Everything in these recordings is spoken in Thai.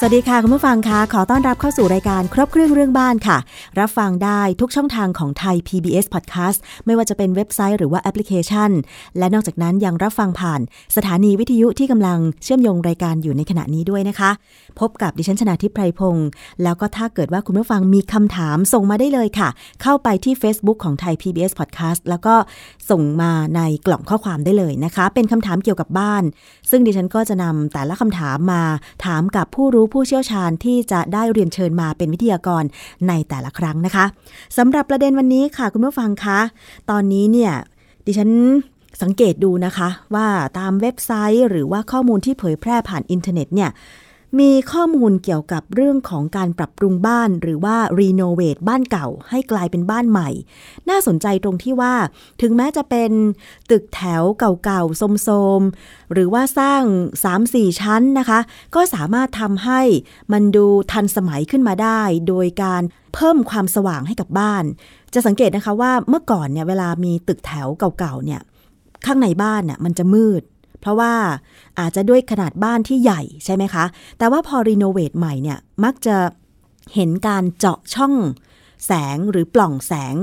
สวัสดีค่ะ คุณผู้ฟังคะขอต้อนรับเข้าสู่รายการครบเครื่องเรื่องบ้านค่ะ รับฟังได้ทุกช่องทางของไทย PBS Podcast ไม่ว่าจะเป็นเว็บไซต์หรือว่าแอปพลิเคชัน และนอกจากนั้นยังรับฟังผ่าน สถานีวิทยุที่กำลังเชื่อมโยงรายการอยู่ในขณะนี้ด้วยนะคะ พบกับดิฉันชนาทิพไพรพงศ์แล้วก็ถ้าเกิดว่าคุณผู้ฟังมีคำถามส่งมาได้เลยค่ะ เข้าไปที่ Facebook ของไทย PBS Podcast แล้วก็ส่งมาในกล่องข้อความได้เลยนะคะ เป็นคำถามเกี่ยวกับบ้าน ซึ่งดิฉันก็จะนำแต่ละคำถามมาถามกับผู้รู้ผู้เชี่ยวชาญที่จะได้เรียนเชิญมาเป็นวิทยากรในแต่ละครั้งนะคะสำหรับประเด็นวันนี้ค่ะคุณผู้ฟังคะตอนนี้เนี่ยดิฉันสังเกตดูนะคะว่าตามเว็บไซต์หรือว่าข้อมูลที่เผยแพร่ผ่านอินเทอร์เน็ตเนี่ย มีข้อมูลเกี่ยวกับเรื่องของการปรับปรุงบ้านหรือว่ารีโนเวทบ้านเก่าให้กลายเป็นบ้านใหม่ น่าสนใจตรงที่ว่า ถึงแม้จะเป็นตึกแถวเก่าๆโทรมๆ หรือว่าสร้าง 3-4 ชั้นนะคะ ก็สามารถทำให้มันดูทันสมัยขึ้นมาได้ โดยการเพิ่มความสว่างให้กับบ้าน จะสังเกตนะคะว่าเมื่อก่อนเนี่ยเวลามีตึกแถวเก่าๆเนี่ยข้างในบ้านน่ยมันจะมืด เพราะว่าอาจจะด้วยขนาดบ้านที่ใหญ่ใช่ไหมคะ แต่ว่าพอรีโนเวทใหม่เนี่ยมักจะเห็นการเจาะช่องแสงหรือปล่องแสง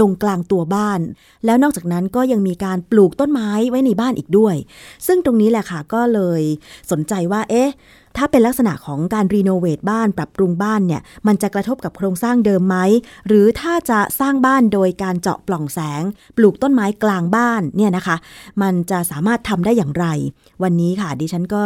ลงกลางตัวบ้าน แล้วนอกจากนั้นก็ยังมีการปลูกต้นไม้ไว้ในบ้านอีกด้วย ซึ่งตรงนี้แหละค่ะก็เลยสนใจว่าเอ๊ะ ถ้าเป็นลักษณะของการรีโนเวทบ้านปรับปรุงบ้านเนี่ยมันจะกระทบกับโครงสร้างเดิมไหมหรือถ้าจะสร้างบ้านโดยการเจาะปล่องแสง ปลูกต้นไม้กลางบ้านเนี่ยนะคะ มันจะสามารถทำได้อย่างไร วันนี้ค่ะดิฉันก็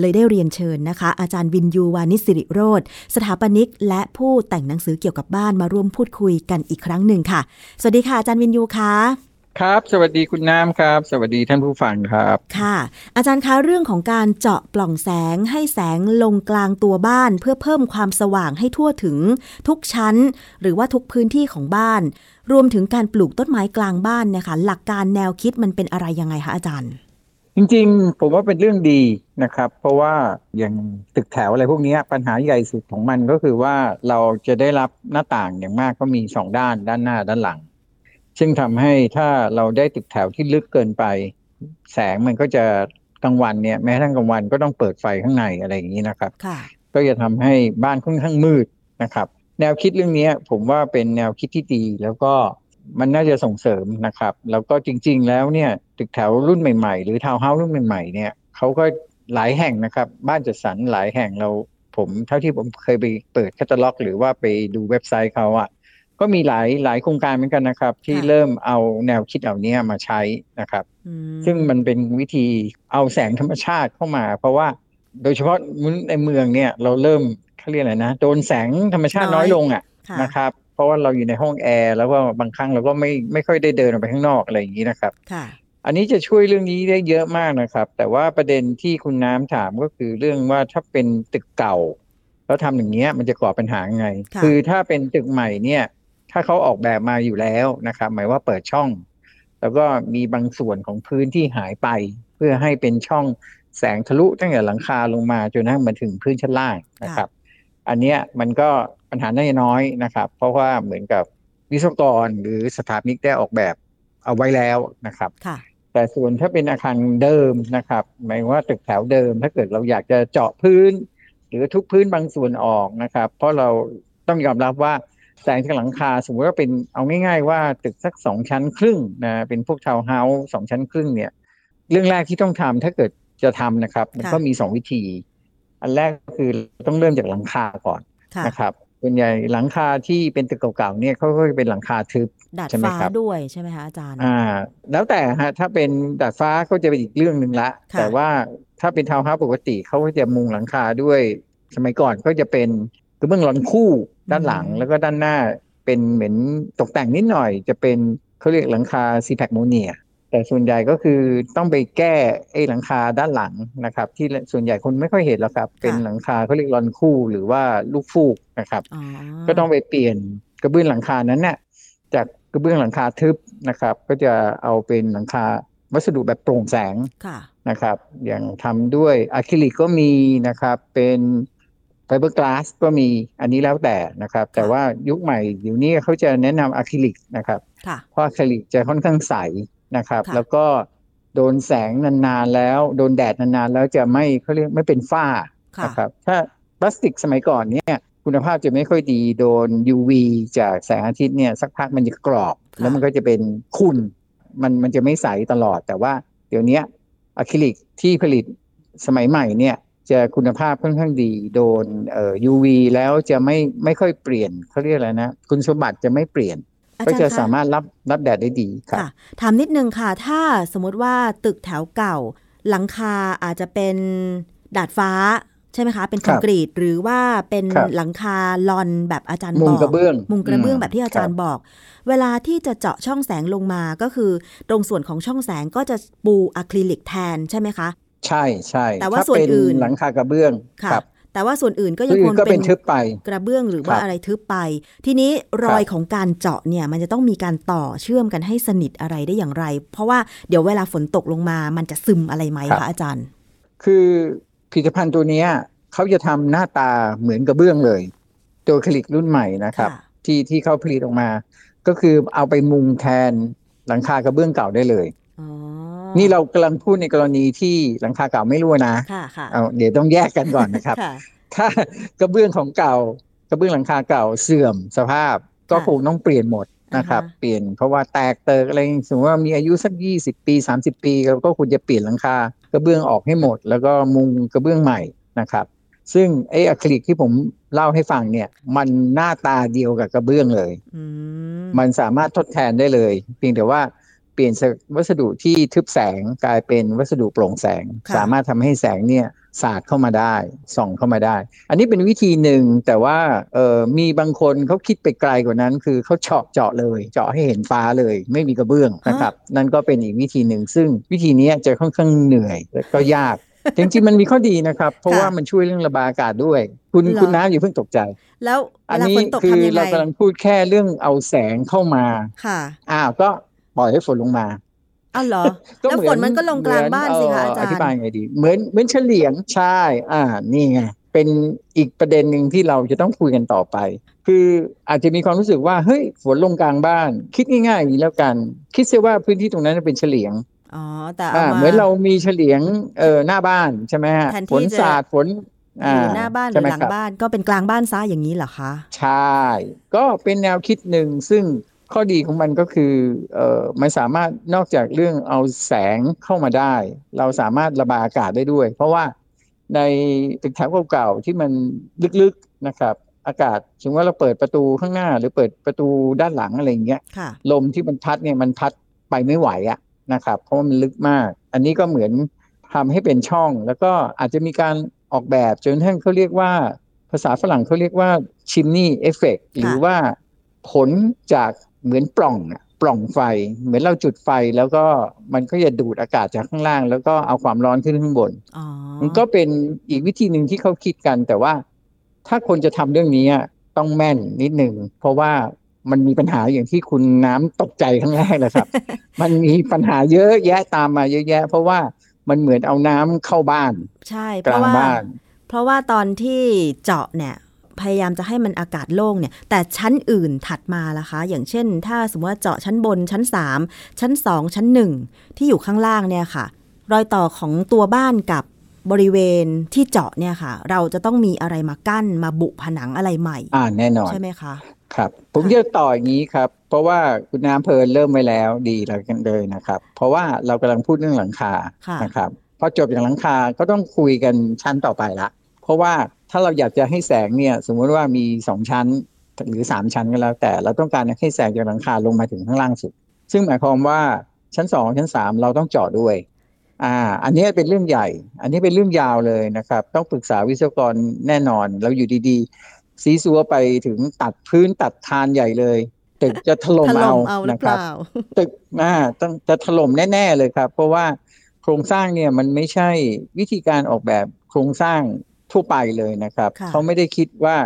เลยได้เรียนเชิญนะคะ อาจารย์วินยูวานิสิริโรธสถาปนิก และผู้แต่งหนังสือเกี่ยวกับบ้านมาร่วมพูดคุยกันอีกครั้งหนึ่งค่ะ สวัสดีค่ะอาจารย์วินยูค่ะ ครับ สวัสดีคุณน้ำครับ สวัสดีท่านผู้ฟังครับ ค่ะ อาจารย์คะเรื่องของการเจาะปล่องแสงให้แสงลงกลางตัวบ้าน เพื่อเพิ่มความสว่างให้ทั่วถึงทุกชั้น หรือว่าทุกพื้นที่ของบ้าน รวมถึงการปลูกต้นไม้กลางบ้านนะคะหลักการแนวคิดมันเป็นอะไรยังไงคะอาจารย์ จริงๆ ผมว่าเป็นเรื่องดีนะครับ เพราะว่าอย่างตึกแถวอะไรพวกนี้ปัญหาใหญ่สุดของมันก็คือว่าเราจะได้รับหน้าต่างอย่างมากก็มีสองด้านด้านหน้าด้านหลัง ซึ่งทำให้ถ้าเราได้ตึกแถวที่ลึกเกินไป แสงมันก็จะกลางวันเนี่ยแม้ทั้งกลางวันก็ต้องเปิดไฟข้างในอะไรอย่างนี้นะครับ ก็จะทำให้บ้านค่อนข้างมืดนะครับ แนวคิดเรื่องนี้ผมว่าเป็นแนวคิดที่ดีแล้วก็มันน่าจะส่งเสริมนะครับ แล้วก็จริง ๆ แล้วเนี่ยตึกแถวรุ่นใหม่ๆ หรือทาวน์เฮาส์รุ่นใหม่ๆเนี่ยเขาก็หลายแห่งนะครับ บ้านจัดสรรหลายแห่งเราผมเท่าที่ผมเคยไปเปิดแคตตาล็อก หรือว่าไปดูเว็บไซต์เขาอะ ก็มีหลายหลายโครงการเหมือนกันนะครับ ที่เริ่มเอาแนวคิดเหล่านี้มาใช้นะครับ ซึ่งมันเป็นวิธีเอาแสงธรรมชาติเข้ามา เพราะว่าโดยเฉพาะในเมืองเนี่ยเราเริ่มเขาเรียกอะไรนะโดนแสงธรรมชาติน้อยลงอะนะครับ เพราะว่าเราอยู่ในห้องแอร์แล้วก็บางครั้งเราก็ไม่ไม่ค่อยได้เดินออกไปข้างนอกอะไรอย่างนี้นะครับอันนี้จะช่วยเรื่องนี้ได้เยอะมากนะครับ แต่ว่าประเด็นที่คุณน้ำถามก็คือเรื่องว่าถ้าเป็นตึกเก่า แล้วทำอย่างเงี้ยมันจะก่อปัญหาไง คือถ้าเป็นตึกใหม่เนี่ย ถ้าเขาออกแบบมาอยู่แล้วนะครับ หมายว่าเปิดช่อง แล้วก็มีบางส่วนของพื้นที่หายไป เพื่อให้เป็นช่องแสงทะลุตั้งแต่หลังคาลงมาจนทั้งมาถึงพื้นชั้นล่างนะครับ อันนี้มันก็ปัญหาน้อยน้อยนะครับ เพราะว่าเหมือนกับวิศวกรหรือสถาปนิกได้ออกแบบเอาไว้แล้วนะครับแต่ส่วนถ้าเป็นอาคารเดิมนะครับ หมายว่าตึกแถวเดิม ถ้าเกิดเราอยากจะเจาะพื้น หรือทุกพื้นบางส่วนออกนะครับ เพราะเราต้องยอมรับว่า แสงจากหลังคา สมมติว่าเป็นเอาง่าย ๆ ว่าตึกสักสองชั้นครึ่งนะเป็นพวกทาวน์เฮาส์สองชั้นครึ่งเนี่ยเรื่องแรกที่ต้องทำถ้าเกิดจะทำนะครับ มันก็มีสองวิธี อันแรกก็คือต้องเริ่มจากหลังคาก่อนนะครับส่วนใหญ่หลังคาที่เป็นตึกเก่าๆเนี่ยเขาก็จะเป็นหลังคาทึบดาดฟ้าด้วยใช่ไหมคะอาจารย์อ่า แล้วแต่ฮะถ้าเป็นดาดฟ้าก็จะเป็นอีกเรื่องหนึ่งละ แต่ว่าถ้าเป็นทาวน์เฮาส์ปกติเขาก็จะมุงหลังคาด้วย สมัยก่อนก็จะเป็นกระเบื้องร้อนคู่ ด้านหลังแล้วก็ด้านหน้าเป็นเหมือนตกแต่งนิดหน่อย จะเป็นเขาเรียกหลังคาซีแพคโมเนียแต่ส่วนใหญ่ก็คือต้องไปแก้ไอ้หลังคาด้านหลังนะครับ ที่ส่วนใหญ่คนไม่ค่อยเห็นแล้วครับ เป็นหลังคาเขาเรียกรอนคู่หรือว่าลูกฟูกนะครับ ก็ต้องไปเปลี่ยนกระเบื้องหลังคานั้นเนี่ยจากกระเบื้องหลังคาทึบนะครับ ก็จะเอาเป็นหลังคาวัสดุแบบโปร่งแสงนะครับ อย่างทำด้วยอะคริลิกก็มีนะครับ เป็น ไฟเบอร์กลาสก็มีอันนี้แล้วแต่นะครับ แต่ว่ายุคใหม่เดี๋ยวนี้เขาจะแนะนำอะคริลิกนะครับค่ะเพราะอะคริลิกจะค่อนข้างใสนะครับค่ะแล้วก็โดนแสงนานๆแล้ว โดนแดดนานๆแล้วจะไม่เขาเรียกไม่เป็นฝ้าค่ะนะครับ ถ้าพลาสติกสมัยก่อนเนี่ยคุณภาพจะไม่ค่อยดีโดน UV จากแสงอาทิตย์เนี่ยสักพักมันจะกรอบค่ะแล้วมันก็จะเป็นขุ่นมันมันจะไม่ใสตลอด แต่ว่าเดี๋ยวเนี้ยอะคริลิกที่ผลิตสมัยใหม่เนี่ย จะคุณภาพค่อนข้างดีโดนเอ่อ UV แล้วจะไม่ไม่ค่อยเปลี่ยนเขาเรียกอะไรนะ คุณสมบัติจะไม่เปลี่ยนอาก็จารจะย์สาคะมารถรับรับแดดได้ดีครับค่ะถามนิดนึงค่ะ ถ้าสมมติว่าตึกแถวเก่า หลังคาอาจจะเป็นดาดฟ้าใช่ไหมคะ เป็นคครัอนบกรีตหรือว่าเป็นครับหลังคาลอนแบบอาจารย์มุบงอกกระเบื้องมุงกระเบื้องอืมแบบที่อาจารย์ครับบอก เวลาที่จะเจาะช่องแสงลงมาก็คือ ตรงส่วนของช่องแสงก็จะปูอะคริลิกแทนใช่ไหมคะ ใช่ใช่แต่ว่าถ้ส่วนเป็นอื่นหลังคากระเบื้องค่ะครับแต่ว่าส่วนอื่นก็ยัก็งคืคองก็เป็เป็นนทึบไป กระเบื้องหรือว่าครับอะไรทึบไป ทีนี้รอยครับของการเจาะเนี่ย มันจะต้องมีการต่อเชื่อมกันให้สนิทอะไรได้อย่างไร เพราะว่าเดี๋ยวเวลาฝนตกลงมา มันจะซึมอะไรไหมคะอาจารย์ คือผลิตภัณฑ์ตัวเนี้ยเขาจะทำหน้าตาเหมือนกระเบื้องเลย ตัวคลิกรุ่นใหม่นะครับค่ะที่ที่เขาผลิตออกมา ก็คือเอาไปมุงแทนหลังคากระเบื้องเก่าได้เลยอ๋อ นี่เรากำลังพูดในกรณีที่หลังคาเก่าไม่รั่วนะค่ะค่ะเอาเดี๋ยวต้องแยกกันก่อนนะครับค่ะถ้ากระเบื้องของเก่ากระเบื้องหลังคาเก่าเสื่อมสภาพก็ค่ะคงต้องเปลี่ยนหมดนะครับอ่าฮะเปลี่ยนเพราะว่าแตกเติกอะไรสมมติว่ามีอายุสักยี่สิบปีสามสิบปีเราก็ควรจะเปลี่ยนหลังคากระเบื้องออกให้หมด แล้วก็มุงกระเบื้องใหม่นะครับ ซึ่งไอ้อะคริลิกที่ผมเล่าให้ฟังเนี่ย มันหน้าตาเดียวกับกระเบื้องเลยอืมมันสามารถทดแทนได้เลย เพียงแต่ว่าเปลี่ยนจากวัสดุที่ทึบแสงกลายเป็นวัสดุโปร่งแสงค่ะสามารถทำให้แสงเนี่ยสาดเข้ามาได้ส่องเข้ามาได้ อันนี้เป็นวิธีหนึ่งแต่ว่าเออมีบางคนเขาคิดไปไกลกว่านั้น คือเขาเจาะเจาะเลย เจาะให้เห็นฟ้าเลย ไม่มีกระเบื้องนะครับ นั่นก็เป็นอีกวิธีหนึ่งซึ่งวิธีเนี้ยจะค่อนข้างเหนื่อยและก็ยากจริงๆมันมีข้อดีนะครับ เพราะว่ามันช่วยเรื่องระบายอากาศด้วย คุณคุณน้ำอย่าเพิ่งตกใจ แล้วเวอันลานี้ฝนตกคือทำยังไงเรากำลังพูดแค่เรื่องเอาแสงเข้ามาค่ะอ้าวก็ป ล่อยให้ฝนลงมาอ้าวเหรอก็แล้วเหมืฝนมันก็ลงกลางบ้านสิคะอาจารอธิบายย์ไงดี เหมือนเหมือนเฉลียงใช่ อ่า นี่ไงเป็นอีกประเด็นหนึ่งที่เราจะต้องคุยกันต่อไป คืออาจจะมีความรู้สึกว่าเฮ้ยฝนลงกลางบ้าน คิดง่ายๆอย่างนี้แล้วกัน คิดเสียว่าพื้นที่ตรงนั้นเป็นเฉลียงอ๋อแต่เอาอ่ามาเหมือนเรามีเฉลียงเอ่อหน้าบ้านใช่ไหมฮะแทนที่ฝนจะสาดฝนอยู่หน้าบ้านหรืใช่อไมหลังครับบ้านก็เป็นกลางบ้านซะอย่างนี้เหรอคะ ใช่ ก็เป็นแนวคิดหนึ่งซึ่ง ข้อดีของมันก็คือเอ่อมันสามารถนอกจากเรื่องเอาแสงเข้ามาได้ เราสามารถระบายอากาศได้ด้วย เพราะว่าในตึกแถวเก่าๆที่มันลึกๆนะครับ อากาศถึงว่าเราเปิดประตูข้างหน้า หรือเปิดประตูด้านหลังอะไรอย่างเงี้ยค่ะลมที่มันพัดเนี่ยมันพัดไปไม่ไหวอะนะครับ เพราะว่ามันลึกมาก อันนี้ก็เหมือนทำให้เป็นช่อง แล้วก็อาจจะมีการออกแบบจนกระทั่งเขาเรียกว่า ภาษาฝรั่งเขาเรียกว่า chimney effect หรือว่าผลจาก เหมือนปล่องอะปล่องไฟ เหมือนเราจุดไฟแล้วก็มันก็จะดูดอากาศจากข้างล่าง แล้วก็เอาความร้อนขึ้นข้างบนอ๋อมันก็เป็นอีกวิธีหนึ่งที่เขาคิดกัน แต่ว่าถ้าคนจะทำเรื่องนี้อะต้องแม่นนิดหนึ่งเพราะว่ามันมีปัญหาอย่างที่คุณน้ำตกใจครั้งแรกเลยครับ มันมีปัญหาเยอะแยะตามมาเยอะแยะ เพราะว่ามันเหมือนเอาน้ำเข้าบ้าน ใช่เพกลาราะงว่าบ้าน เพราะว่าตอนที่เจาะเนี่ย พยายามจะให้มันอากาศโล่งเนี่ยแต่ชั้นอื่นถัดมาล่ะคะ อย่างเช่น ถ้าสมมติว่าเจาะชั้นบนชั้น 3 ชั้น 2 ชั้น 1 ที่อยู่ข้างล่างเนี่ยค่ะ รอยต่อของตัวบ้านกับบริเวณที่เจาะเนี่ยค่ะ เราจะต้องมีอะไรมากั้นมาบุผนังอะไรใหม่ อ่าแน่นอนใช่ไหมคะครับผมจะต่ออย่างนี้ครับ เพราะว่าคุณน้ำเพลินเริ่มไว้แล้วดีแล้วกันเลยนะครับ เพราะว่าเรากำลังพูดเรื่องหลังคาค่ะนะครับพอจบจากหลังคาก็ต้องคุยกันชั้นต่อไปละ เพราะว่า ถ้าเราอยากจะให้แสงเนี่ย สมมติว่ามีสองชั้นหรือสามชั้นก็แล้ว แต่เราต้องการให้แสงจากหลังคาลงมาถึงข้างล่างสุด ซึ่งหมายความว่าชั้นสองชั้นสามเราต้องเจาะด้วยอ่าอันนี้เป็นเรื่องใหญ่ อันนี้เป็นเรื่องยาวเลยนะครับ ต้องปรึกษาวิศวกรแน่นอน เราอยู่ดีๆ ซีซัวไปถึงตัดพื้นตัดคานใหญ่เลยตึกจะถล่มถล่เอามเอาหรือนะเปครับล่าตึกอ่าต้องจะถล่มแน่ๆเลยครับ เพราะว่าโครงสร้างเนี่ยมันไม่ใช่วิธีการออกแบบโครงสร้าง ทั่วไปเลยนะครับค่ะเขาไม่ได้คิดว่า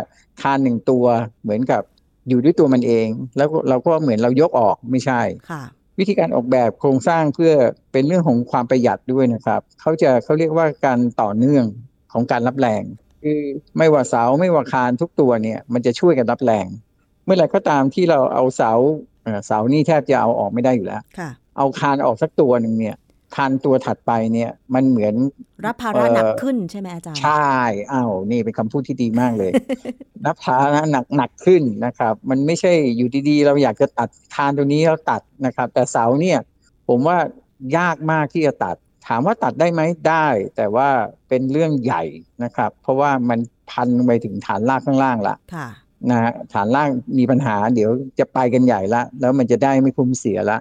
คานหนึ่งตัวเหมือนกับอยู่ด้วยตัวมันเอง แล้วเราก็เหมือนเรายกออกไม่ใช่ค่ะวิธีการออกแบบโครงสร้างเพื่อเป็นเรื่องของความประหยัดด้วยนะครับ เขาจะเขาเรียกว่าการต่อเนื่องของการรับแรง คือไม่ว่าเสาไม่ว่าคานทุกตัวเนี่ยมันจะช่วยกันรับแรง เมื่อไหร่ก็ตามที่เราเอาเสาเอ่อเสานี่แทบจะเอาออกไม่ได้อยู่แล้วค่ะเอาคานออกสักตัวหนึ่งเนี่ย คานตัวถัดไปเนี่ย มันเหมือน รับภาระเอ่อหนักขึ้นใช่ไหมอาจารย์ ใช่อ้าวนี่เป็นคำพูดที่ดีมากเลยนับภาระหนักหนักขึ้นนะครับ มันไม่ใช่อยู่ดีๆ เราอยากจะตัดคานตัวนี้เราตัดนะครับ แต่เสาเนี่ย ผมว่ายากมากที่จะตัด ถามว่าตัดได้ไหมได้ แต่ว่าเป็นเรื่องใหญ่นะครับ เพราะว่ามันพันไปถึงฐานรากข้างล่างละค่ะนะฮะฐานล่างมีปัญหา เดี๋ยวจะไปกันใหญ่ละแล้วมันจะได้ไม่คุ้มเสียละ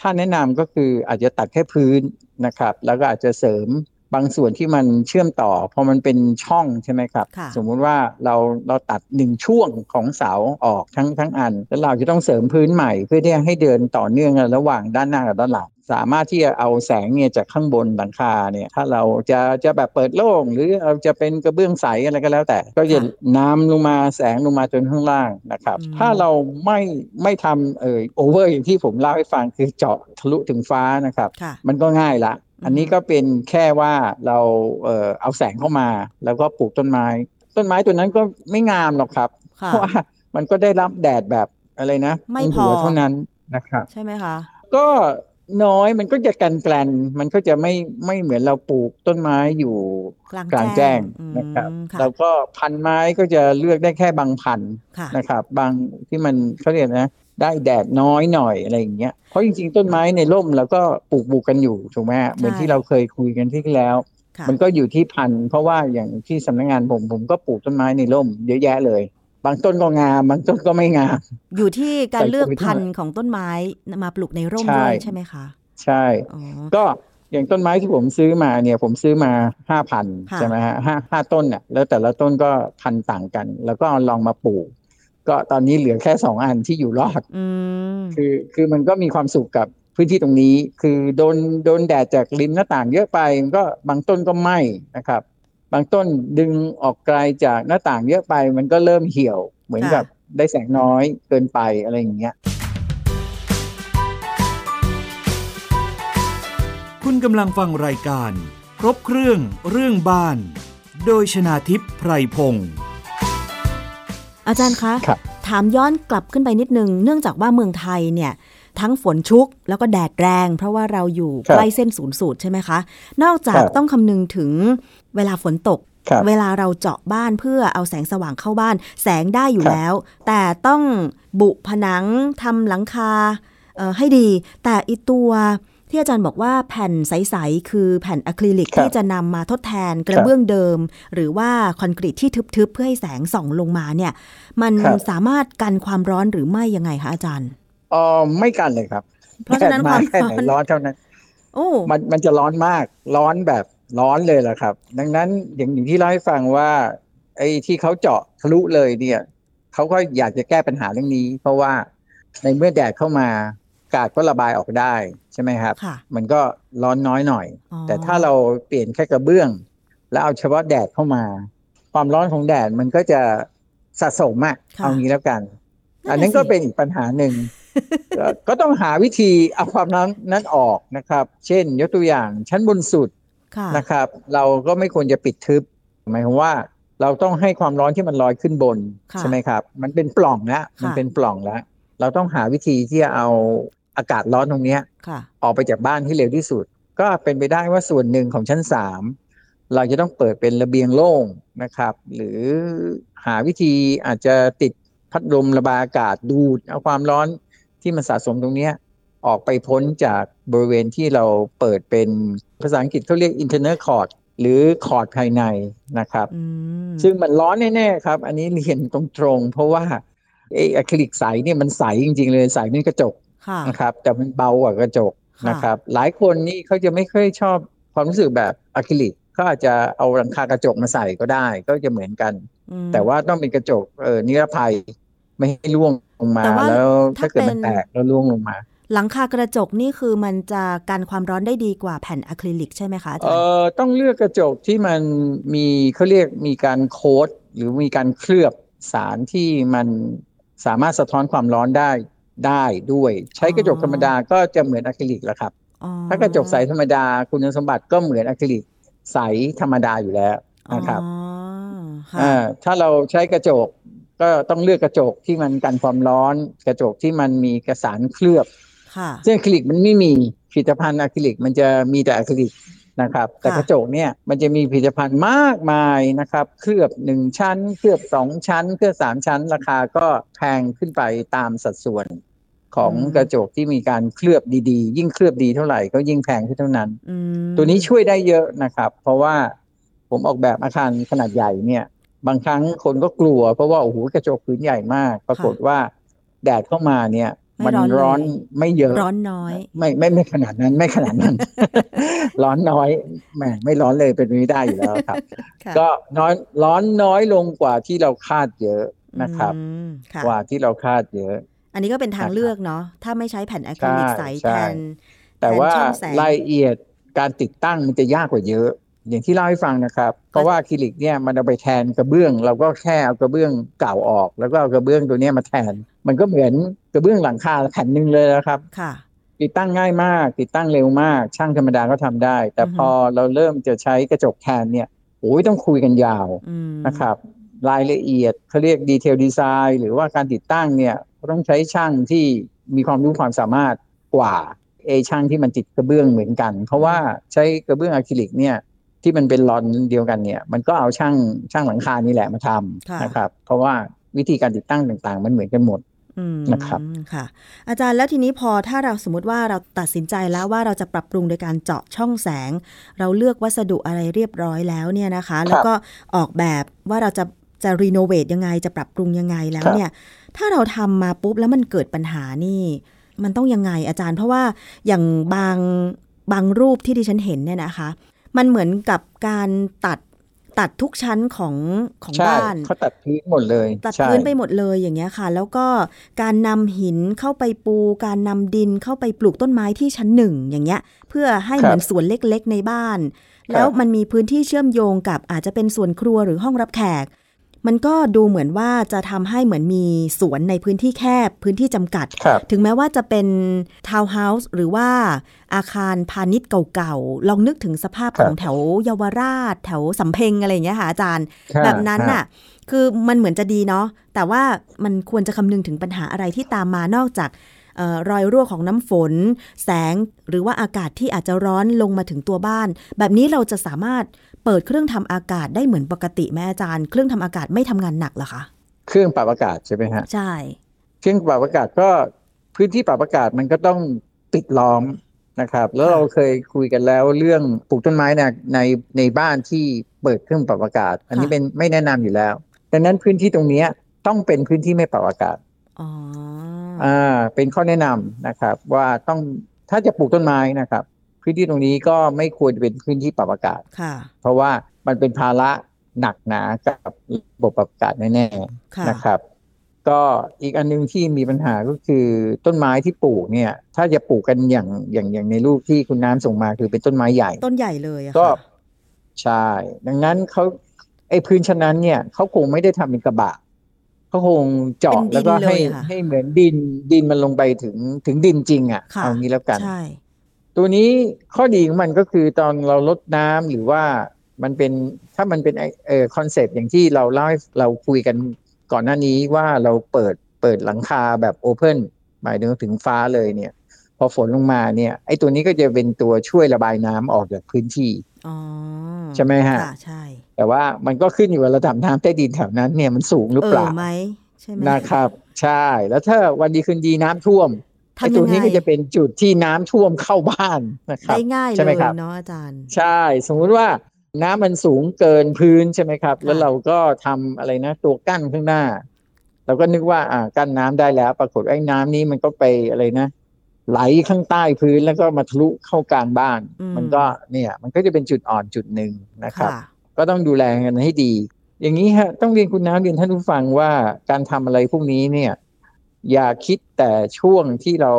ถ้าแนะนำก็คืออาจจะตัดแค่พื้นนะครับแล้วก็อาจจะเสริม บางส่วนที่มันเชื่อมต่อพอมันเป็นช่องใช่ไหมครับค่ะสมมุติว่าเราเราตัดหนึ่งช่วงของเสาออกทั้งทั้งอัน แล้วเราจะต้องเสริมพื้นใหม่เพื่อที่จะให้เดินต่อเนื่องกันระหว่างด้านหน้ากับด้านหลังสามารถที่จะเอาแสงเนี่ยจากข้างบนหลังคาเนี่ยถ้าเราจะจะแบบเปิดโล่ง หรือเราจะเป็นกระเบื้องใสอะไรก็แล้วแต่ ก็จะค่ะน้ำลงมาแสงลงมาจนข้างล่างนะครับอืมถ้าเราไม่ไม่ทำเอ่อโอเวอร์อย่างที่ผมเล่าให้ฟังคือเจาะทะลุถึงฟ้านะครับค่ะมันก็ง่ายละ อันนี้อือฮึก็เป็นแค่ว่าเราเอ่อเอาแสงเข้ามา แล้วก็ปลูกต้นไม้ ต้นไม้ตัวนั้นก็ไม่งามหรอกครับค่ะเพราะว่ามันก็ได้รับแดดแบบอะไรนะไม่ตรงหัวพอเท่านั้นนะครับใช่ไหมคะก็น้อยมันก็จะกันแกลนมันก็จะไม่ไม่เหมือนเราปลูกต้นไม้อยู่กลางกลางแจ้แจ้งงอืมนะครับค่ะแล้วก็พันไม้ก็จะเลือกได้แค่บางพันค่ะนะครับ บางที่มันเขาเรียกนะ ได้แดดน้อยหน่อยอะไรอย่างเงี้ยเพราะจริงๆ ต้นไม้ในร่มเราก็ปลูกปลูกกันอยู่ถูกไหมฮะเหมือนที่เราเคยคุยกันที่แล้วค่ะมันก็อยู่ที่พันธุ์เพราะว่าอย่างที่สำนักงานผมผมก็ปลูกต้นไม้ในร่มเยอะแยะเลย บางต้นก็งามบางต้นก็ไม่งาม อยู่ที่การใส่เลือกปุ๋ยพันธุ์ของต้นไม้มาปลูกในร่มใช่ด้วยใช่ไหมคะใช่อ๋อก็อย่างต้นไม้ที่ผมซื้อมาเนี่ยผมซื้อมาห้าพันค่ะใช่ไหมฮะห้าห้าต้นเนี่ยแล้วแต่ละต้นก็พันธุ์ต่างกัน แล้วก็เอาลองมาปลูก ก็ตอนนี้เหลือแค่สองอันที่อยู่รอดอืมคือคือมันก็มีความสุขกับพื้นที่ตรงนี้ คือโดนโดนแดดจากริมหน้าต่างเยอะไปมันก็บางต้นก็ไหม้นะครับ บางต้นดึงออกไกลจากหน้าต่างเยอะไป มันก็เริ่มเหี่ยวเหมือนกับได้แสงน้อยเกินไปอะไรอย่างเงี้ย คุณกำลังฟังรายการ ครบเครื่องเรื่องบ้าน โดยชนาทิพย์ไพรพงศ์ อาจารย์คะครับถามย้อนกลับขึ้นไปนิดนึง เนื่องจากว่าเมืองไทยเนี่ย ทั้งฝนชุกแล้วก็แดดแรง เพราะว่าเราอยู่ครับใกล้เส้นศูนย์สูตรใช่ไหมคะ นอกจากครับต้องคำนึงถึงเวลาฝนตกครับเวลาเราเจาะบ้านเพื่อเอาแสงสว่างเข้าบ้าน แสงได้อยู่ครับแล้ว แต่ต้องบุผนังทำหลังคาเอ่อให้ดี แต่อีตัว ที่อาจารย์บอกว่าแผ่นใส ๆ คือแผ่นอะคริลิกครับที่จะนำมาทดแทนกระเบื้องเดิม หรือว่าคอนกรีตที่ทึบ ๆ เพื่อให้แสงส่องลงมาเนี่ย มันครับสามารถกันความร้อนหรือไม่ยังไงคะอาจารย์เออไม่กันเลยครับ เพราะฉะนั้นแดดมาแค่ไหนความร้อนร้อนเท่านั้นโอ้มันมันจะร้อนมากร้อนแบบร้อนเลยแหละครับ ดังนั้นอย่างอย่างที่เล่าให้ฟังว่า ไอ้ที่เขาเจาะทะลุเลยเนี่ยเขาก็อยากจะแก้ปัญหาเรื่องนี้ เพราะว่าในเมื่อแดดเข้ามอากาศก็ระบายออกได้ใช่ไหมครับค่ะมันก็ร้อนน้อยหน่อยอ๋อแต่ถ้าเราเปลี่ยนแค่กระเบื้อง แล้วเอาเฉพาะแดดเข้ามา ความร้อนของแดดมันก็จะสะสมอะค่ะเอางี้แล้วกันนั่นน่ะอันนั้นก็สิเป็นอีกปัญหาหนึ่งเอ่อก็ต้องหาวิธีเอาความร้อนนั้นออกนะครับ เช่น ยกตัวอย่างชั้นบนสุดค่ะนะครับ เราก็ไม่ควรจะปิดทึบหมายความว่าเราต้องให้ความร้อนที่มันลอยขึ้นบนค่ะใช่ไหมครับ มันเป็นปล่องแล้วมันค่ะเป็นปล่องแล้ว เราต้องหาวิธีที่จะเอา อากาศร้อนตรงเนี้ยค่ะออกไปจากบ้านให้เร็วที่สุด ก็เป็นไปได้ว่าส่วนหนึ่งของชั้นสามเราจะต้องเปิดเป็นระเบียงโล่งนะครับ หรือหาวิธีอาจจะติดพัดลมระบายอากาศดูดเอาความร้อนที่มันสะสมตรงเนี้ยออกไปพ้นจากบริเวณที่เราเปิดเป็นภาษาอังกฤษเขาเรียก internal cord หรือคอร์ดภายในนะครับอืมซึ่งมันร้อนแน่ๆครับ อันนี้เรียนตรงๆ เพราะว่าไอ้อะคริลิกใสเนี่ยมันใสจริงๆเลยใสเป็นกระจกค่ะ นะครับ แต่มันเบากว่ากระจกค่ะนะครับ หลายคนนี่เขาจะไม่ค่อยชอบความรู้สึกแบบอะคริลิกเขาอาจจะเอาหลังคากระจกมาใส่ก็ได้ ก็จะเหมือนกันอืมแต่ว่าต้องเป็นกระจกเออนิรภัยไม่ให้ร่วงลงมาแต่ว่าแล้วถ้าถ้าเกิดเป็มันนแตกแล้วร่วงลงมาหลังคากระจกนี่คือมันจะกันความร้อนได้ดีกว่าแผ่นอะคริลิกใช่ไหมคะอาจาเอ่รยเอ่อต้องเลือกกระจกที่มันมีเขาเรียกมีการโค้ดหรือมีการเคลือบสารที่มันสามารถสะท้อนความร้อนได้ ได้ด้วย ใช้กระจกธรรมดาก็จะเหมือนอะคริลิกแหละครับอ๋อถ้ากระจกใสธรรมดาคุณสมบัติก็เหมือนอะคริลิกใสธรรมดาอยู่แล้วนะครับอ๋อค่ะอ่าถ้าเราใช้กระจกก็ต้องเลือกกระจกที่มันกันความร้อน กระจกที่มันมีกระสานเคลือบค่ะซึ่งอะคริลิกมันไม่มีผลิตภัณฑ์อะคริลิกมันจะมีแต่อะคริลิก นะครับ แต่ค่ะกระจกเนี่ยมันจะมีผลิตภัณฑ์มากมายนะครับ เคลือบหนึ่งชั้น เคลือบสองชั้น เคลือบสามชั้น ราคาก็แพงขึ้นไปตามสัดส่วนของกระจกที่มีการเคลือบดีๆ ยิ่งเคลือบดีเท่าไหร่ก็ยิ่งแพงขึ้นเท่านั้นอืมตัวนี้ช่วยได้เยอะนะครับ เพราะว่าผมออกแบบอาคารขนาดใหญ่เนี่ย บางครั้งคนก็กลัว เพราะว่าโอ้โหกระจกพื้นใหญ่มาก ปรากฏว่าแดดเข้ามาเนี่ยไม่มันร้อนเลยร้อนไม่เยอะ ร้อนน้อย ไม่ไม่ไม่ขนาดนั้นไม่ขนาดนั้น ร้อนน้อยแหมไม่ร้อนเลยเป็นไปไม่ได้อยู่แล้วครับค่ะก็น้อยร้อนน้อยลงกว่าที่เราคาดเยอะนะครับอืมค่ะกว่าที่เราคาดเยอะ อันนี้ก็เป็นทางนะครับเลือกเนาะถ้าไม่ใช้แผ่นอะคริลิกใสใช่แทนแต่ว่าช่องแสงรายละเอียดการติดตั้งมันจะยากกว่าเยอะ อย่างที่เล่าให้ฟังนะครับ เพราะว่าอะคริลิกเนี่ยมันเอาไปแทนกระเบื้อง เราก็แค่เอากระเบื้องเก่าออก แล้วก็เอากระเบื้องตัวเนี้ยมาแทน มันก็เหมือนกระเบื้องหลังคาแผ่นหนึ่งเลยนะครับค่ะ ติดตั้งง่ายมาก ติดตั้งเร็วมาก ช่างธรรมดาก็ทำได้ แต่อือฮึพอเราเริ่มจะใช้กระจกแทนเนี่ยโอ้ยต้องคุยกันยาวอืมนะครับ รายละเอียดเขาเรียกดีเทลดีไซน์หรือว่าการติดตั้งเนี่ยก็ต้องใช้ช่างที่มีความรู้ความสามารถกว่าเอช่างที่มันติดกระเบื้องเหมือนกัน เพราะว่าใช้กระเบื้องอะคริลิกเนี่ยที่มันเป็นลอนเดียวกันเนี่ย มันก็เอาช่างช่างหลังคานี่แหละมาทค่ะำนะครับ เพราะว่าวิธีการติดตั้งต่างๆ มันเหมือนกันหมดอืม นะครับค่ะ อาจารย์แล้วทีนี้พอถ้าเราสมมติว่าเราตัดสินใจแล้วว่าเราจะปรับปรุงโดยการเจาะช่องแสง เราเลือกวัสดุอะไรเรียบร้อยแล้วเนี่ยนะคะ แล้วก็ออกแบบว่าเราจะจะรีโนเวทยังไงจะปรับปรุงยังไงแล้วเนี่ย ถ้าเราทำมาปุ๊บแล้วมันเกิดปัญหานี่ มันต้องยังไงอาจารย์ เพราะว่าอย่างบางบางรูปที่ดิฉันเห็นเนี่ยนะคะ มันเหมือนกับการตัด ตัดทุกชั้นของของใช่บ้านเขาตัดพื้นหมดเลย ตัดใช่พื้นไปหมดเลยอย่างเงี้ยค่ะ แล้วก็การนำหินเข้าไปปู การนำดินเข้าไปปลูกต้นไม้ที่ชั้นหนึ่งอย่างเงี้ย เพื่อให้เหมือนสวนเล็กๆในบ้าน แล้วมันมีพื้นที่เชื่อมโยงกับอาจจะเป็นส่วนครัวหรือห้องรับแขก มันก็ดูเหมือนว่าจะทำให้เหมือนมีสวนในพื้นที่แคบพื้นที่จำกัดครับถึงแม้ว่าจะเป็นทาวน์เฮาส์หรือว่าอาคารพาณิชย์เก่าๆ ลองนึกถึงสภาพครับของแถวเยาวราช แถวสำเพ็งอะไรอย่างเงี้ยค่ะอาจารย์ครับแบบนั้นครับน่ะ คือมันเหมือนจะดีเนาะแต่ว่ามันควรจะคำนึงถึงปัญหาอะไรที่ตามมานอกจากเออรอยรั่วของน้ำฝน แสงหรือว่าอากาศที่อาจจะร้อนลงมาถึงตัวบ้าน แบบนี้เราจะสามารถ เปิดเครื่องปรับอากาศได้เหมือนปกติไหมอาจารย์ เครื่องปรับอากาศไม่ทำงานหนักเหรอคะเครื่องปรับอากาศใช่ไหมฮะใช่เครื่องปรับอากาศก็พื้นที่ปรับอากาศมันก็ต้องปิดล้อมนะครับ แล้วค่ะเราเคยคุยกันแล้วเรื่องปลูกต้นไม้ในในในบ้านที่เปิดเครื่องปรับอากาศ อันนี้เป็นไม่แนะนำอยู่แล้วดังนั้นพื้นที่ตรงเนี้ยต้องเป็นพื้นที่ไม่ปรับอากาศอ๋ออ่าเป็นข้อแนะนำนะครับ ว่าต้องถ้าจะปลูกต้นไม้นะครับ พื้นที่ตรงนี้ก็ไม่ควรจะเป็นพื้นที่ปรับอากาศค่ะเพราะว่ามันเป็นภาระหนักหนากับระบบปรับอากาศแน่ๆค่ะนะครับ ก็อีกอันหนึงที่มีปัญหาก็คือต้นไม้ที่ปลูกเนี่ย ถ้าจะปลูกกันอย่างอย่างอย่างในรูปที่คุณน้ำส่งมาคือเป็นต้นไม้ใหญ่ ต้นใหญ่เลยอะก็ค่ะใช่ ดังนั้นเขาไอ้พื้นชั้นนั้นเนี่ยเขาคงไม่ได้ทำเป็นกระบะเขาคงเจาะเป็นดินแล้วก็ให้เลยค่ะให้เหมือนดินดินมันลงไปถึงถึงดินจริง อะค่ะเอางี้แล้วกันใช่ ตัวนี้ข้อดีของมันก็คือตอนเรารดน้ำหรือว่ามันเป็นถ้ามันเป็นไอ้เออคอนเซปต์อย่างที่เราเล่าให้เราคุยกันก่อนหน้านี้ว่าเราเปิดเปิดหลังคาแบบ open หมายถึงถึงฟ้าเลยเนี่ย พอฝนลงมาเนี่ยไอ้ตัวนี้ก็จะเป็นตัวช่วยระบายน้ำออกจากพื้นที่อ๋อใช่ไหมฮะค่ะใช่ แต่ว่ามันก็ขึ้นอยู่กับระดับน้ำใต้ดินแถวนั้นเนี่ยมันสูงหรือเปล่า เออไหมใช่ไหมนะครับใช่แล้วถ้าวันดีคืนดีน้ำท่วมไอ้ ทำตัยัวงไงตัวนี้ก็จะเป็นจุดที่น้ำท่วมเข้าบ้านนะครับได้ง่ายใช่เลไหมยครับเนาะอาจารย์ ใช่ สมมุติว่าน้ำมันสูงเกินพื้นใช่ไหมครับค่ะแล้วเราก็ทำอะไรนะ ตัวกั้นข้างหน้า เราก็นึกว่าอ่ากั้นน้ำได้แล้ว ปรากฏว่าไอ้น้ำนี้มันก็ไปอะไรนะ ไหลข้างใต้พื้นแล้วก็มาทะลุเข้ากลางบ้านอืมมันก็เนี่ย มันก็จะเป็นจุดอ่อนจุดหนึ่งนะครับค่ะก็ต้องดูแลกันให้ดี อย่างนี้ฮะต้องเรียนคุณน้ำเรียนท่านผู้ฟังว่าการทำอะไรพวกนี้เนี่ย อย่าคิดแต่ช่วงที่เรา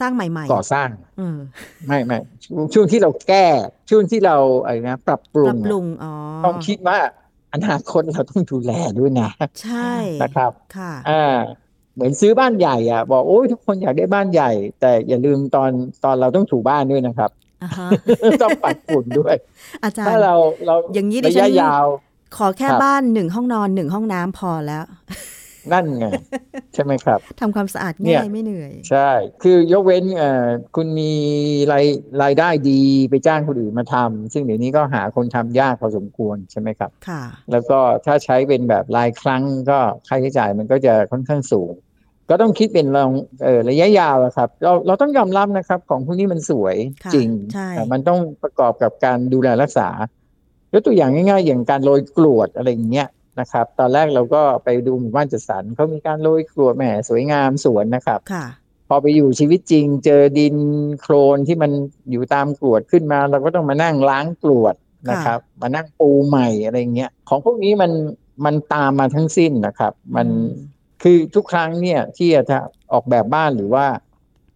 สร้างใหม่ก่อสร้างๆเออไม่ไม่ช่วงช่วงที่เราแก้ ช่วงที่เราอะไรนะปรับปรุปงรับปรุอะงอ๋อต้องคิดว่าอนาคตเราต้องดูแลด้วยนะ ใช่นะครับค่ะอ่าเหมือนซื้อบ้านใหญ่อะ บอกโอ้ยทุกคนอยากได้บ้านใหญ่ แต่อย่าลืมตอนตอนเราต้องถูบ้านด้วยนะครับอ่าฮะต้องปัดฝุ่นด้วย อาจารถ้าย์เราเราอย่างนี้ดิระฉัยะนยาว ขอแค่ครับบ้านหนึ่งห้องนอนหนึ่งห้องน้ำพอแล้ว นั่นไงใช่ไหมครับทำความสะอาดเนี่ง่ายยไม่เหนื่อย ใช่ คือยกเว้นเอ่อคุณมีรายรายได้ดีไปจ้างคนอื่นมาทำซึ่งเดี๋ยวนี้ก็หาคนทำยากพอสมควรใช่ไหมครับ ค่ะ แล้วก็ถ้าใช้เป็นแบบรายครั้งก็ค่าใช้จ่ายมันก็จะค่อนข้างสูง ก็ต้องคิดเป็นลองเออระยะยาวอะครับ เราเราต้องยอมรับนะครับ ของพวกนี้มันสวยค่ะจริงใช่แต่มันต้องประกอบกับการดูแลรักษายกตัวอย่างง่าย ๆ อย่างการโรยกรวดอะไรอย่างเงี้ย นะครับ ตอนแรกเราก็ไปดูหมู่บ้านจัดสรรเขามีการโรยกรวดแหมสวยงามสวนนะครับค่ะพอไปอยู่ชีวิตจริง เจอดินโคลนที่มันอยู่ตามกรวดขึ้นมา เราก็ต้องมานั่งล้างกรวดนะครับ มานั่งปูใหม่อะไรเงี้ยของพวกนี้มันมันตามมาทั้งสิ้นนะครับ มันอืมคือทุกครั้งเนี่ยที่จะออกแบบบ้านหรือว่า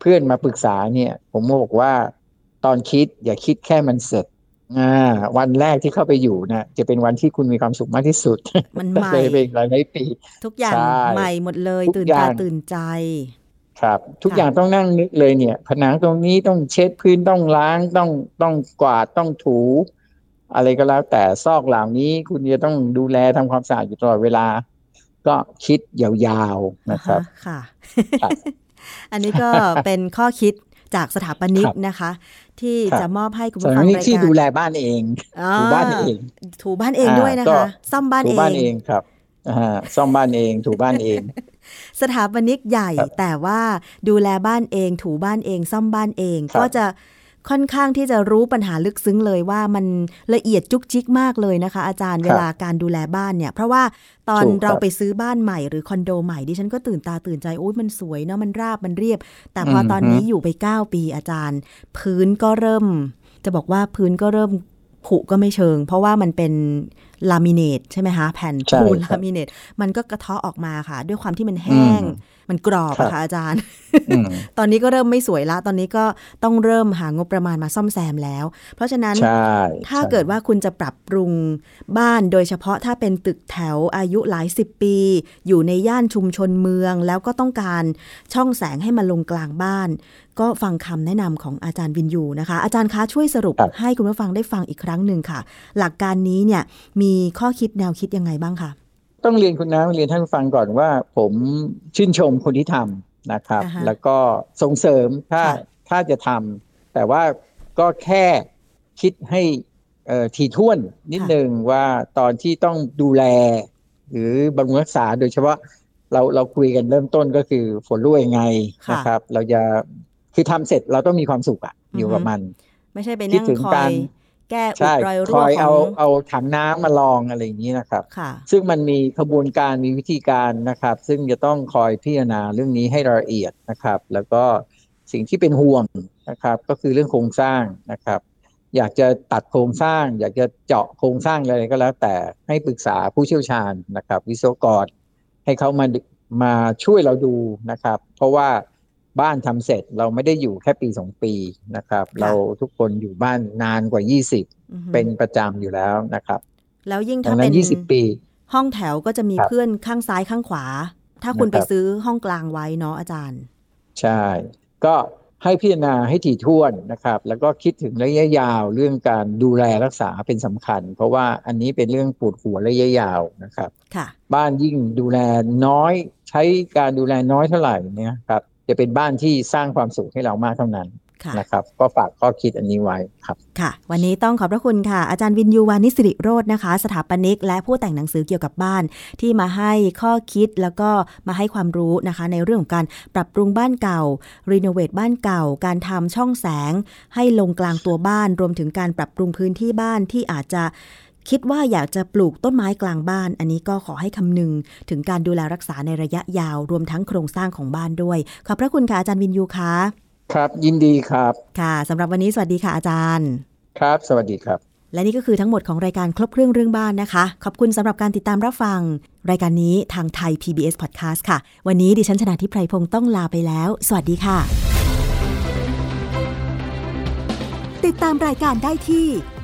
เพื่อนมาปรึกษาเนี่ย ผมบอกว่าตอนคิดอย่าคิดแค่มันเสร็จ อ่าวันแรกที่เข้าไปอยู่นะจะเป็นวันที่คุณมีความสุขมากที่สุด มันใหม่เลยเป็นหลายหลายๆปี ทุกอย่างใช่ใหม่หมดเลยทุกตื่นอย่าตางตื่นใจ ครับ ทุกค่ะอย่างต้องนั่งนึกเลยเนี่ย ผนังตรงนี้ต้องเช็ดพื้นต้องล้างต้องต้องกวาดต้องถู อะไรก็แล้วแต่ซอกเหล่านี้คุณจะต้องดูแลทำความสะอาดอยู่ตลอดเวลา ก็คิดยาวๆนะครับอ่าฮค่ะครับอันนี้ก็เป็นข้อคิดจากสถาปนิกครับนะคะ ที่ครับจะมอบให้คุณส่วนผู้ฟังนี้รายที่การดูแลบ้านเองอ่าถูบ้านเอง ถูบ้านเองอ่าด้วยนะก็คะ ซ่อมบ้านถูเองบ้านเองครับอ่าซ่อมบ้านเองถูบ้านเอง สถาปนิกใหญ่ครับแต่ว่าดูแลบ้านเอง ถูบ้านเอง ซ่อมบ้านเองครับก็จะ ค่อนข้างที่จะรู้ปัญหาลึกซึ้งเลยว่ามันละเอียดจุกจิกมากเลยนะคะ อาจารย์ครับเวลาการดูแลบ้านเนี่ย เพราะว่าตอนถูกครับเราไปซื้อบ้านใหม่หรือคอนโดใหม่ดิฉันก็ตื่นตาตื่นใจโอ้ยมันสวยเนาะมันราบมันเรียบ แต่พอออฮึตอนนี้อยู่ไป 9 ปีอาจารย์ พื้นก็เริ่ม จะบอกว่าพื้นก็เริ่มผุก็ไม่เชิง เพราะว่ามันเป็นลามิเนตใช่ไหมคะแผ่นใช่ปูนครับลามิเนตมันก็กระเทาะออกมาค่ะ ด้วยความที่มันแห้งอื มมันกรอบครับอะค่ะอาจารย์อืมตอนนี้ก็เริ่มไม่สวยละ ตอนนี้ก็ต้องเริ่มหางบประมาณมาซ่อมแซมแล้ว เพราะฉะนั้นใช่ถ้าใช่เกิดว่าคุณจะปรับปรุงบ้านโดยเฉพาะถ้าเป็นตึกแถวอายุหลายสิบปี อยู่ในย่านชุมชนเมือง แล้วก็ต้องการช่องแสงให้มันลงกลางบ้าน ก็ฟังคำแนะนำของอาจารย์วินยูนะคะ อาจารย์คะช่วยสรุปครับให้คุณผู้ฟังได้ฟังอีกครั้งหนึ่งค่ะ หลักการนี้เนี่ยมีข้อคิดแนวคิดยังไงบ้างคะ ต้องเรียนคุณน้ำเรียนท่านผู้ฟังก่อนว่า ผมชื่นชมคนที่ทำนะครับอ่าฮะแล้วก็ส่งเสริมถ้าค่ะถ้าจะทำแต่ว่าก็แค่คิดให้เอ่อถี่ถ้วนนิดนึงว่าตอนที่ต้องดูแล หรือบำรุงรักษาโดยเฉพาะเราเราคุยกันเริ่มต้นก็คือฝนรั่วยังไงค่ะนะครับ เราจะคือทำเสร็จเราต้องมีความสุขอะอยู่กับอือฮึมัน ไม่ใช่ไปคิดนั่งถึงคอการย แก้อุใช่ดรอยครั่วอยขอเอางเอาถังน้ำมาลองอะไรอย่างนี้นะครับค่ะซึ่งมันมีขบวนการมีวิธีการนะครับ ซึ่งจะต้องคอยพิจารณาเรื่องนี้ให้ละเอียดนะครับ แล้วก็สิ่งที่เป็นห่วงนะครับ ก็คือเรื่องโครงสร้างนะครับ อยากจะตัดโครงสร้าง อยากจะเจาะโครงสร้างอะไรก็แล้ว แต่ให้ปรึกษาผู้เชี่ยวชาญนะครับ วิศวกรให้เขามามาช่วยเราดูนะครับ เพราะว่า บ้านทำเสร็จเราไม่ได้อยู่แค่ปีสองปีนะครับค่ะเราทุกคนอยู่บ้านนานกว่าอือฮึ20เป็นประจำอยู่แล้วนะครับ แล้วยิ่งดัถ้างนั้เป็นน20ปี ห้องแถวก็จะมีครับเพื่อนข้างซ้ายข้างขวา ถ้าคุณนะครับไปซื้อห้องกลางไว้เนาะอาจารย์ ใช่ ก็ให้พิจารณาให้ถี่ถ้วนนะครับ แล้วก็คิดถึงระยะยาวเรื่องการดูแลรักษาเป็นสำคัญ เพราะว่าอันนี้เป็นเรื่องปวดหัวระยะยาวนะครับ ค่ะ บ้านยิ่งดูแลน้อยใช้การดูแลน้อยเท่าไหร่เนี่ยครับ จะเป็นบ้านที่สร้างความสุขให้เรามากเท่านั้นค่ะนะครับ ก็ฝากข้อคิดอันนี้ไว้ครับค่ะ วันนี้ต้องขอบพระคุณค่ะ อาจารย์วินยูวานิสิริโรจน์นะคะ สถาปนิก และผู้แต่งหนังสือเกี่ยวกับบ้าน ที่มาให้ข้อคิดแล้วก็มาให้ความรู้นะคะ ในเรื่องของการปรับปรุงบ้านเก่ารีโนเวทบ้านเก่า การทำช่องแสง ให้ลงกลางตัวบ้าน รวมถึงการปรับปรุงพื้นที่บ้านที่อาจจะ คิดว่าอยากจะปลูกต้นไม้กลางบ้าน อันนี้ก็ขอให้คำนึง ถึงการดูแลรักษาในระยะยาวรวมทั้งโครงสร้างของบ้านด้วย ขอบพระคุณค่ะอาจารย์วินยูคะครับยินดีครับ ค่ะสำหรับวันนี้สวัสดีค่ะอาจารย์ ครับ สวัสดีครับ และนี่ก็คือทั้งหมดของรายการครบเครื่องเรื่องบ้านนะคะ ขอบคุณสำหรับการติดตามรับฟัง รายการนี้ทางไทย PBS Podcast ค่ะ วันนี้ดิฉันชนะทิพไพรพงศ์ต้องลาไปแล้ว สวัสดีค่ะ ติดตามรายการได้ที่